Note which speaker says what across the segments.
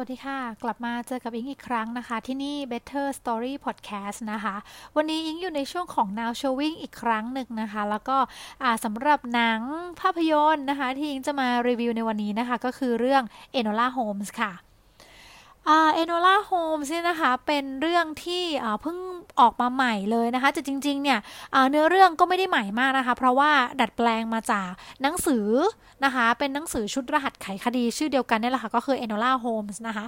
Speaker 1: วัสดีค่ะ กลับมาเจอกับอิงอีกครั้งนะคะ ที่นี่ Better Story Podcast นะคะ วันนี้อิงอยู่ในช่วงของ Now Showing อีกครั้งหนึ่งนะคะ แล้วก็สำหรับหนังภาพยนตร์นะคะ ที่อิงจะมารีวิวในวันนี้นะคะ ก็คือเรื่อง Enola Holmes ค่ะ เอโนล่าโฮมส์เนี่ยนะคะเป็นเรื่องที่เพิ่งออกมาใหม่เลยนะคะแต่จริงๆเนี่ยเนื้อเรื่องก็ไม่ได้ใหม่มากนะคะ เพราะว่าดัดแปลงมาจากหนังสือนะคะ เป็นหนังสือชุดรหัสไขคดีชื่อเดียวกันนี่แหละค่ะ ก็คือ Enola Holmes นะคะ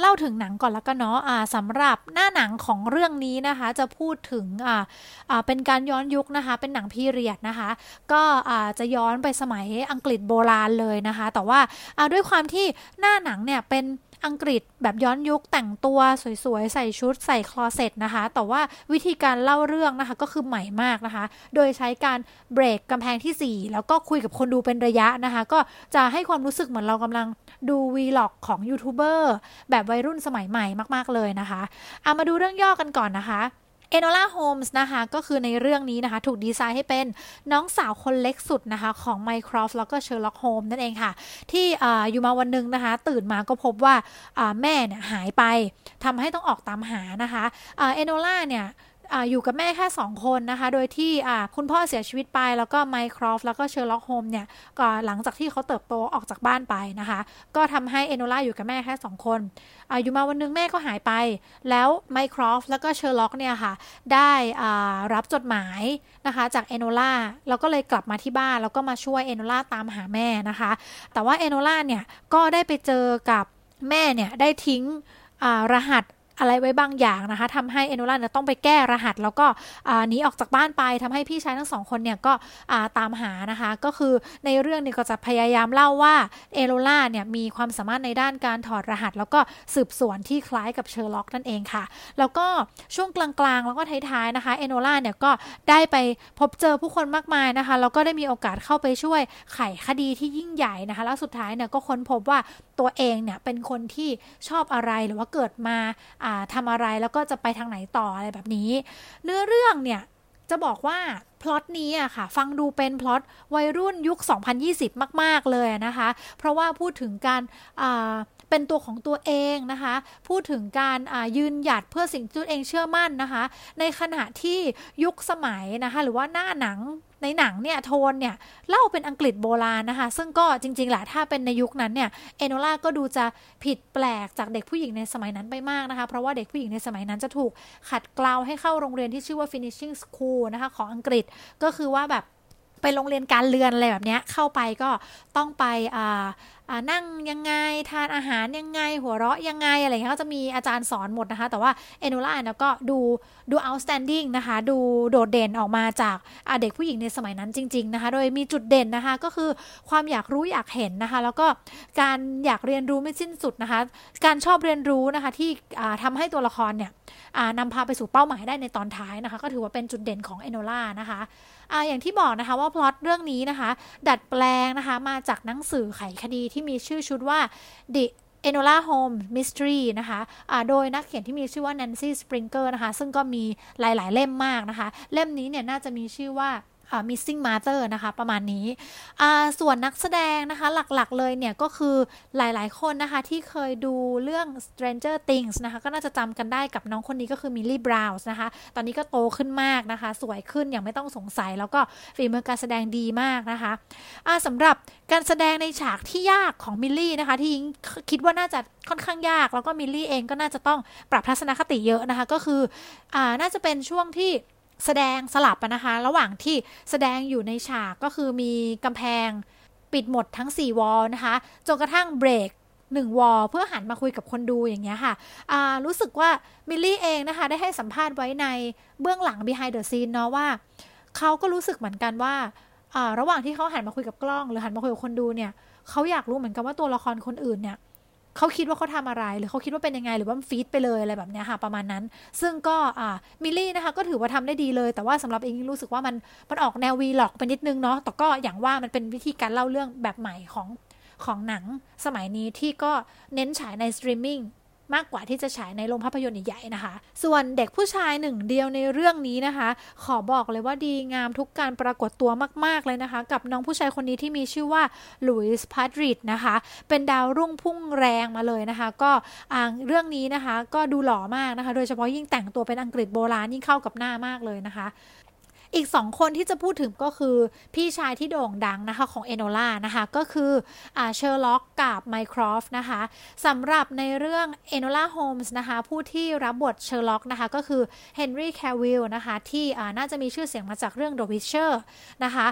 Speaker 1: เล่าถึงหนังก่อนแล้วก็เนาะะสำหรับหน้าหนังของเรื่องนี้นะคะ จะพูดถึงเป็นการย้อนยุคนะคะ เป็นหนังพีเรียดนะคะ ก็จะย้อนไปสมัยอังกฤษโบราณเลยนะคะ แต่ว่าด้วยความที่หน้าหนังเนี่ยเป็น อังกฤษแบบย้อนยุคแต่งตัวสวยๆ ใส่ชุดใส่คลอเซ็ตนะคะ แต่ว่าวิธีการเล่าเรื่องนะคะก็คือใหม่มากนะคะ โดยใช้การเบรกกำแพงที่ 4 แล้วก็คุยกับคนดูเป็นระยะนะคะ ก็จะให้ความรู้สึกเหมือนเรากำลังดู vlog ของยูทูบเบอร์แบบวัยรุ่นสมัยใหม่มากๆเลยนะคะเอามาดูเรื่องย่อกันก่อนนะคะ เอโนล่าโฮมส์นะคะก็คือในเรื่องนี้นะคะ ถูกดีไซน์ให้เป็นน้องสาวคนเล็กสุดนะคะ ของไมครอฟต์แล้วก็เชอร์ล็อกโฮมส์นั่นเองค่ะ ที่อยู่มาวันหนึ่งนะคะ ตื่นมาก็พบว่าแม่เนี่ยหายไปทำให้ต้องออกตามหานะคะเอโนล่าเนี่ย อยู่กับแม่แค่ 2 คนนะคะ โดยที่คุณพ่อเสียชีวิตไป แล้วก็ไมครอฟต์แล้วก็เชอร์ล็อกโฮมส์เนี่ยก็หลังจากที่เขาเติบโตออกจากบ้านไปนะคะ ก็ทำให้เอโนล่าอยู่กับแม่แค่ 2 คนอยู่มาวันนึงแม่ก็หายไป แล้วไมครอฟต์แล้วก็เชอร์ล็อกเนี่ยค่ะ ได้รับจดหมายนะคะจากเอโนล่าแล้วก็เลยกลับมาที่บ้าน แล้วก็มาช่วยเอโนล่าตามหาแม่นะคะ แต่ว่าเอโนล่าเนี่ยก็ได้ไปเจอกับแม่เนี่ยได้ทิ้งรหัส อะไรไว้บางอย่างนะคะทำให้เอโนล่าเนี่ยต้องไปแก้รหัส แล้วก็หนีออกจากบ้านไปทำให้พี่ชายทั้งสองคนเนี่ยก็ตามหานะคะ ก็คือในเรื่องนี้ก็จะพยายามเล่าว่าเอโนล่าเนี่ยมีความสามารถในด้านการถอดรหัส แล้วก็สืบสวนที่คล้ายกับเชอร์ล็อกนั่นเองค่ะ แล้วก็ช่วงกลางๆ แล้วก็ท้ายๆนะคะเอโนล่าเนี่ยก็ได้ไปพบเจอผู้คนมากมายนะคะแล้วก็ได้มีโอกาสเข้าไปช่วยไขคดีที่ยิ่งใหญ่นะคะ แล้วสุดท้ายเนี่ยก็ค้นพบว่าตัวเองเนี่ยเป็นคนที่ชอบอะไรหรือว่าเกิดมาทำอะไรแล้วก็จะไปทางไหนต่ออะไรแบบนี้ เนื้อเรื่องเนี่ยจะบอกว่า พล็อตนี้อะค่ะ ฟังดูเป็นพล็อตวัยรุ่นยุค 2020 มาก ๆ เลยนะคะ เพราะว่าพูดถึงการเป็นตัวของตัวเองนะคะ พูดถึงการยืนหยัดเพื่อสิ่งที่ตัวเองเชื่อมั่นนะคะ ในขณะที่ยุคสมัยนะคะ หรือว่าหน้าหนังในหนังเนี่ยโทนเนี่ยเล่าเป็นอังกฤษโบราณนะคะ ซึ่งก็จริงๆแหละถ้าเป็นในยุคนั้นเนี่ยเอโนล่าก็ดูจะผิดแปลกจากเด็กผู้หญิงในสมัยนั้นไปมากนะคะ เพราะว่าเด็กผู้หญิงในสมัยนั้นจะถูกขัดเกลาให้เข้าโรงเรียนที่ชื่อว่า finishing school นะคะของอังกฤษก็คือว่าแบบไปโรงเรียนการเรือนอะไรแบบนี้เข้าไปก็ต้องไป นั่งยังไงทานอาหารยังไง หัวเราะยังไงอะไรเงี้ยก็จะมีอาจารย์สอนหมดนะคะ แต่ว่าเอโนล่าเนี่ยก็ดูดู outstanding นะคะ ดูโดดเด่นออกมาจากเด็กผู้หญิงในสมัยนั้นจริง ๆนะคะ โดยมีจุดเด่นนะคะก็คือความอยากรู้อยากเห็นนะคะ แล้วก็การอยากเรียนรู้ไม่สิ้นสุดนะคะ การชอบเรียนรู้นะคะที่ทำให้ตัวละครเนี่ยนำพาไปสู่เป้าหมายได้ในตอนท้ายนะคะ ก็ถือว่าเป็นจุดเด่นของเอโนล่านะคะออย่างที่บอกนะคะว่าพล็อตเรื่องนี้นะคะ ดัดแปลงนะคะมาจากหนังสือไขคดีที่มีชื่อชุดว่า The Enola Holmes Mystery นะคะะโดยนักเขียนที่มีชื่อว่า Nancy Springer นะคะ ซึ่งก็มีหลาย ๆ เล่มมากนะคะ เล่มนี้เนี่ยน่าจะมีชื่อว่า missing mother นะคะประมาณนี้ ส่วนนักแสดงนะคะหลักๆเลยเนี่ยก็คือหลายๆคนนะคะที่เคยดูเรื่อง Stranger Things นะคะก็น่าจะจำกันได้กับน้องคนนี้ก็คือมิลลี่บราวน์นะคะ ตอนนี้ก็โตขึ้นมากนะคะ สวยขึ้นอย่างไม่ต้องสงสัย แล้วก็ฝีมือการแสดงดีมากนะคะสำหรับการแสดงในฉากที่ยากของมิลลี่นะคะที่คิดว่าน่าจะค่อนข้างยาก แล้วก็มิลลี่เองก็น่าจะต้องปรับทัศนคติเยอะนะคะ ก็คืออน่าจะเป็นช่วงที่ แสดงสลับนะคะ ระหว่างที่แสดงอยู่ในฉากก็คือมีกำแพงปิดหมดทั้ง 4 wall นะคะจนกระทั่งเบรกหนึ่ง wall เพื่อหันมาคุยกับคนดูอย่างเงี้ยค่ะ รู้สึกว่ามิลลี่เองนะคะ ได้ให้สัมภาษณ์ไว้ในเบื้องหลัง behind the scene เนาะว่า เขาก็รู้สึกเหมือนกันว่า ระหว่างที่เขาหันมาคุยกับกล้อง หรือหันมาคุยกับคนดูเนี่ย เขาอยากรู้เหมือนกันว่าตัวละครคนอื่นเนี่ย เขาคิดว่าเขาทำอะไร หรือเขาคิดว่าเป็นยังไง หรือว่าฟีดไปเลยอะไรแบบนี้ค่ะประมาณนั้น ซึ่งก็อ่ามิลลี่นะคะก็ถือว่าทำได้ดีเลย แต่ว่าสำหรับอิงรู้สึกว่ามันมันออกแนว vlog ไปนิดนึงเนาะแต่ก็อย่างว่ามันเป็นวิธีการเล่าเรื่องแบบใหม่ของของหนังสมัยนี้ที่ก็เน้นฉายในสตรีมมิ่ง มากกว่าที่จะฉายในโรงภาพยนตร์ใหญ่ๆนะคะ ส่วนเด็กผู้ชายหนึ่งเดียวในเรื่องนี้นะคะ ขอบอกเลยว่าดีงามทุกการปรากฏตัวมาก ๆเลยนะคะ กับน้องผู้ชายคนนี้ที่มีชื่อว่าลุยส์พาร์ทริดจ์นะคะ เป็นดาวรุ่งพุ่งแรงมาเลยนะคะ ก็เรื่องนี้นะคะก็ดูหล่อมากนะคะ โดยเฉพาะยิ่งแต่งตัวเป็นอังกฤษโบราณยิ่งเข้ากับหน้ามากเลยนะคะ อีกสองคนที่จะพูดถึงก็คือพี่ชายที่โด่งดังนะคะของเอโนล่านะคะก็คือเชอร์ล็อกกับไมครอฟต์นะคะสำหรับในเรื่องเอโนล่าโฮมส์นะคะผู้ที่รับบทเชอร์ล็อกนะคะก็คือเฮนรี่แควิลนะคะที่น่าจะมีชื่อเสียงมาจากเรื่อง The Witcher นะคะ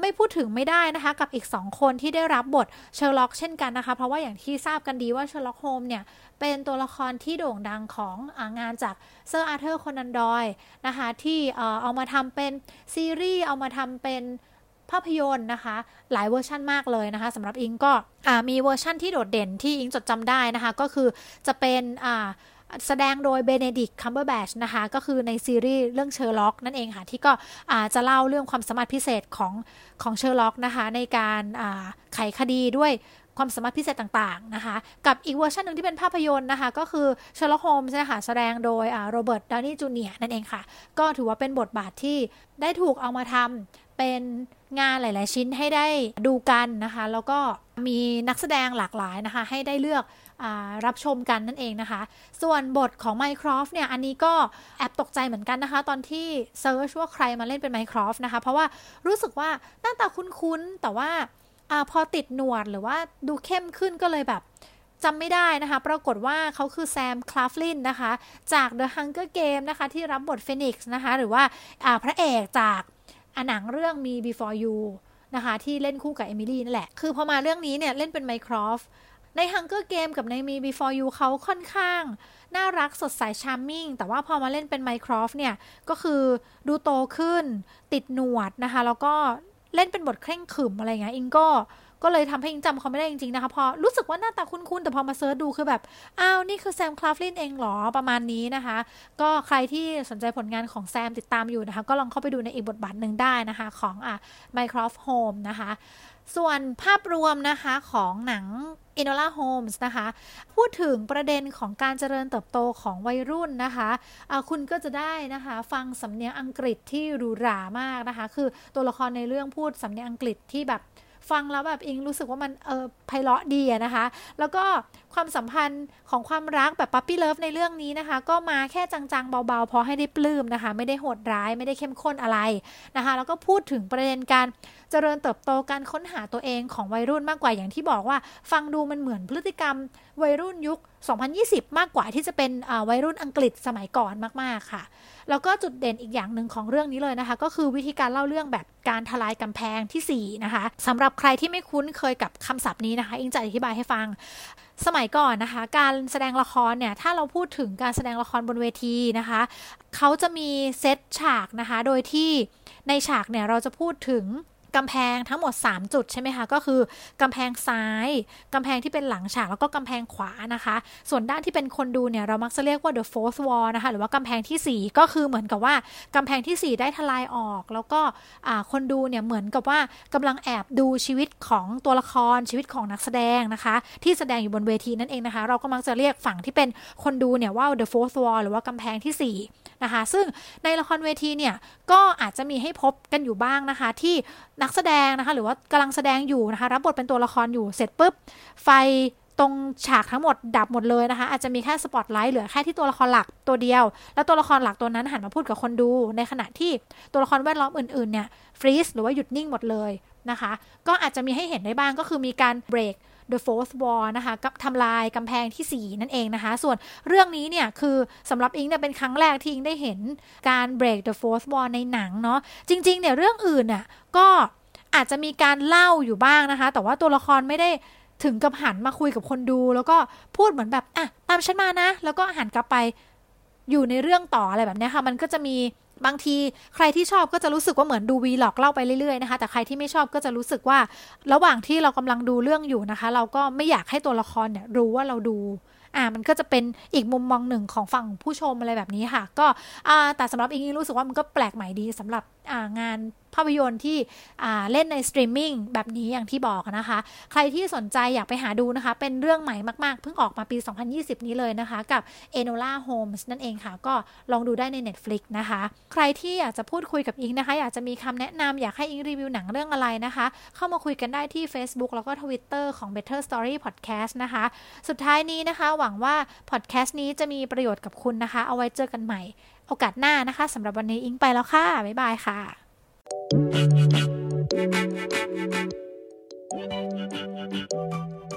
Speaker 1: ไม่พูดถึงไม่ได้นะคะกับอีก 2 คนที่ได้รับบทเชอร์ล็อกเช่นกันนะคะเพราะว่าอย่างที่ทราบกันดีว่าเชอร์ล็อกโฮมส์เนี่ยเป็นตัวละครที่โด่งดังของงานจากเซอร์อาร์เธอร์โคนันดอยล์นะคะที่เอามาทำเป็นซีรีส์เอามาทำเป็นภาพยนตร์นะคะ หลายเวอร์ชั่นมากเลยนะคะสำหรับอิงก็มีเวอร์ชั่นที่โดดเด่นที่อิงจดจำได้นะคะ ก็คือจะเป็นแสดงโดยเบเนดิกต์คัมเบอร์แบตช์นะคะก็คือในซีรีส์เรื่องเชอร์ล็อกนั่นเองค่ะ ที่ก็จะเล่าเรื่องความสามารถพิเศษของของเชอร์ล็อกนะคะ ในการไขคดีด้วย ความสามารถพิเศษต่างๆนะคะ กับอีกเวอร์ชันหนึ่งที่เป็นภาพยนตร์นะคะ ก็คือเชอร์ล็อกโฮมส์นะคะแสดงโดยโรเบิร์ตดาวนี่จูเนียร์นั่นเองค่ะ ก็ถือว่าเป็นบทบาทที่ได้ถูกเอามาทำเป็นงานหลาย ๆ ชิ้นให้ได้ดูกันนะคะ แล้วก็มีนักแสดงหลากหลายนะคะ ให้ได้เลือกอรับชมกันนั่นเองนะคะ ส่วนบทของ ไมครอฟต์เนี่ย อันนี้ก็แอบตกใจเหมือนกันนะคะ ตอนที่ search ว่าใครมาเล่นเป็น ไมครอฟต์นะคะ เพราะว่ารู้สึกว่าหน้าตาคุ้น ๆ แต่ว่า อพอติดหนวดหรือว่าดูเข้มขึ้นก็เลยแบบจำไม่ได้นะคะ ปรากฏว่าเขาคือแซม คลาฟลินนะคะ จาก The Hunger Game นะคะ ที่รับบทฟินนิคนะคะ หรือว่าพระเอกจากหนังเรื่องมี Before You นะคะ ที่เล่นคู่กับเอมิลี่นั่นแหละ คือพอมาเรื่องนี้เนี่ย เล่นเป็นไมครอฟต์ใน Hunger Game กับในมี Before You เขาค่อนข้าง น่ารักสดใส charming แต่ว่าพอมาเล่นเป็นไมครอฟต์เนี่ย ก็คือดูโตขึ้นติดหนวดนะคะ แล้วก็ เล่นเป็นบทเคร่งขรึมอะไรเงี้ยอิงก็ ก็เลยทำให้อิงจำเขาไม่ได้จริงๆนะคะพอรู้สึกว่าหน้าตาคุ้นๆ แต่พอมา search ดูคือแบบ อ้าว นี่คือแซมคลาฟลินเองหรอประมาณนี้นะคะ ก็ใครที่สนใจผลงานของแซมติดตามอยู่นะคะ ก็ลองเข้าไปดูในอีกบทบาทหนึ่งได้นะคะของอะ Minecraft Home นะคะ ส่วนภาพรวมนะคะของหนัง i n o l a Holmes นะคะ พูดถึงประเด็นของการเจริญเติบโตของวัยรุ่นนะคะะคุณก็จะได้นะคะฟังสำเนียงอังกฤษที่หรูหรามากนะคะ คือตัวละครในเรื่องพูดสำเนียงอังกฤษที่แบบ ฟังแล้วแบบอิงรู้สึกว่ามันเออไพเราะดีนะคะ แล้วก็ความสัมพันธ์ของความรักแบบปั๊ปปี้เลิฟในเรื่องนี้นะคะ ก็มาแค่จังๆ เบาๆ พอให้ได้ปลื้มนะคะ ไม่ได้โหดร้ายไม่ได้เข้มข้นอะไรนะคะ แล้วก็พูดถึงประเด็นการเจริญเติบโตการค้นหาตัวเองของวัยรุ่นมากกว่าอย่างที่บอกว่า ฟังดูมันเหมือนพฤติกรรมวัยรุ่นยุค 2020 มากกว่าที่จะเป็นวัยรุ่นอังกฤษสมัยก่อนมาก ๆ ค่ะ แล้วก็จุดเด่นอีกอย่างหนึ่งของเรื่องนี้เลยนะคะ ก็คือวิธีการเล่าเรื่องแบบการทลายกำแพงที่4นะคะสำหรับใครที่ไม่คุ้นเคยกับคำศัพท์นี้นะคะ อิงจะอธิบายให้ฟังสมัยก่อนนะคะ การแสดงละครเนี่ย ถ้าเราพูดถึงการแสดงละครบนเวทีนะคะ เขาจะมีเซตฉากนะคะ โดยที่ในฉากเนี่ยเราจะพูดถึง กำแพงทั้งหมด 3 จุดใช่ไหมคะ ก็คือกำแพงซ้ายกำแพงที่เป็นหลังฉากแล้วก็กำแพงขวานะคะ ส่วนด้านที่เป็นคนดูเนี่ย เรามักจะเรียกว่า the fourth wall นะคะ หรือว่ากำแพงที่ 4 ก็คือเหมือนกับว่ากำแพงที่ 4 ได้ทลายออก แล้วก็คนดูเนี่ยเหมือนกับว่ากำลังแอบดูชีวิตของตัวละครชีวิตของนักแสดงนะคะ ที่แสดงอยู่บนเวทีนั่นเองนะคะ เราก็มักจะเรียกฝั่งที่เป็นคนดูเนี่ยว่า the fourth wall หรือว่ากำแพงที่4นะคะ ซึ่งในละครเวทีเนี่ยก็อาจจะมีให้พบกันอยู่บ้างนะคะที่นักแสดงนะคะ หรือว่ากำลังแสดงอยู่นะคะ รับบทเป็นตัวละครอยู่เสร็จปุ๊บ ไฟตรงฉากทั้งหมดดับหมดเลยนะคะ อาจจะมีแค่สปอตไลท์เหลือแค่ที่ตัวละครหลักตัวเดียว แล้วตัวละครหลักตัวนั้นหันมาพูดกับคนดู ในขณะที่ตัวละครแวดล้อมอื่นๆเนี่ยฟรีซหรือว่าหยุดนิ่งหมดเลยนะคะ ก็อาจจะมีให้เห็นได้บ้างก็คือมีการเบรก The Fourth Wall นะคะกับทำลายกำแพงที่ 4 นั่นเองนะคะ ส่วนเรื่องนี้เนี่ยคือสำหรับอิงเนี่ยเป็นครั้งแรกที่อิงได้เห็นการ break the fourth wall ในหนังเนาะจริง ๆ เนี่ยเรื่องอื่นน่ะก็อาจจะมีการเล่าอยู่บ้างนะคะ แต่ว่าตัวละครไม่ได้ถึงกับหันมาคุยกับคนดู แล้วก็พูดเหมือนแบบอะตามฉันมานะ แล้วก็หันกลับไปอยู่ในเรื่องต่ออะไรแบบนี้ค่ะ มันก็จะมี บางทีใครที่ชอบก็จะรู้สึกว่าเหมือนดู vlog เล่าไปเรื่อยๆนะคะ แต่ใครที่ไม่ชอบก็จะรู้สึกว่า ระหว่างที่เรากำลังดูเรื่องอยู่นะคะ เราก็ไม่อยากให้ตัวละครเนี่ยรู้ว่าเราดูอ่ามันก็จะเป็นอีกมุมมองหนึ่งของฝั่งผู้ชมอะไรแบบนี้ค่ะ ก็อ่าแต่สำหรับอิงรู้สึกว่ามันก็แปลกใหม่ดีสำหรับงาน ภาพยนตร์ที่เล่นในสตรีมมิ่งแบบนี้อย่างที่บอกนะคะ ใครที่สนใจอยากไปหาดูนะคะ เป็นเรื่องใหม่มาก ๆ เพิ่งออกมาปี 2020 นี้เลยนะคะ กับ Enola Holmes นั่นเองค่ะ ก็ลองดูได้ใน Netflix นะคะ ใครที่อยากจะพูดคุยกับอิงนะคะ อยากจะมีคำแนะนำอยากให้อิงรีวิวหนังเรื่องอะไรนะคะ เข้ามาคุยกันได้ที่ Facebook แล้วก็ Twitter ของ Better Story Podcast นะคะ สุดท้ายนี้นะคะ หวังว่าพอดแคสต์นี้จะมีประโยชน์กับคุณนะคะ เอาไว้เจอกันใหม่ โอกาสหน้านะคะสำหรับวันนี้อิงไปแล้วค่ะ บ๊ายบายค่ะ Thank you.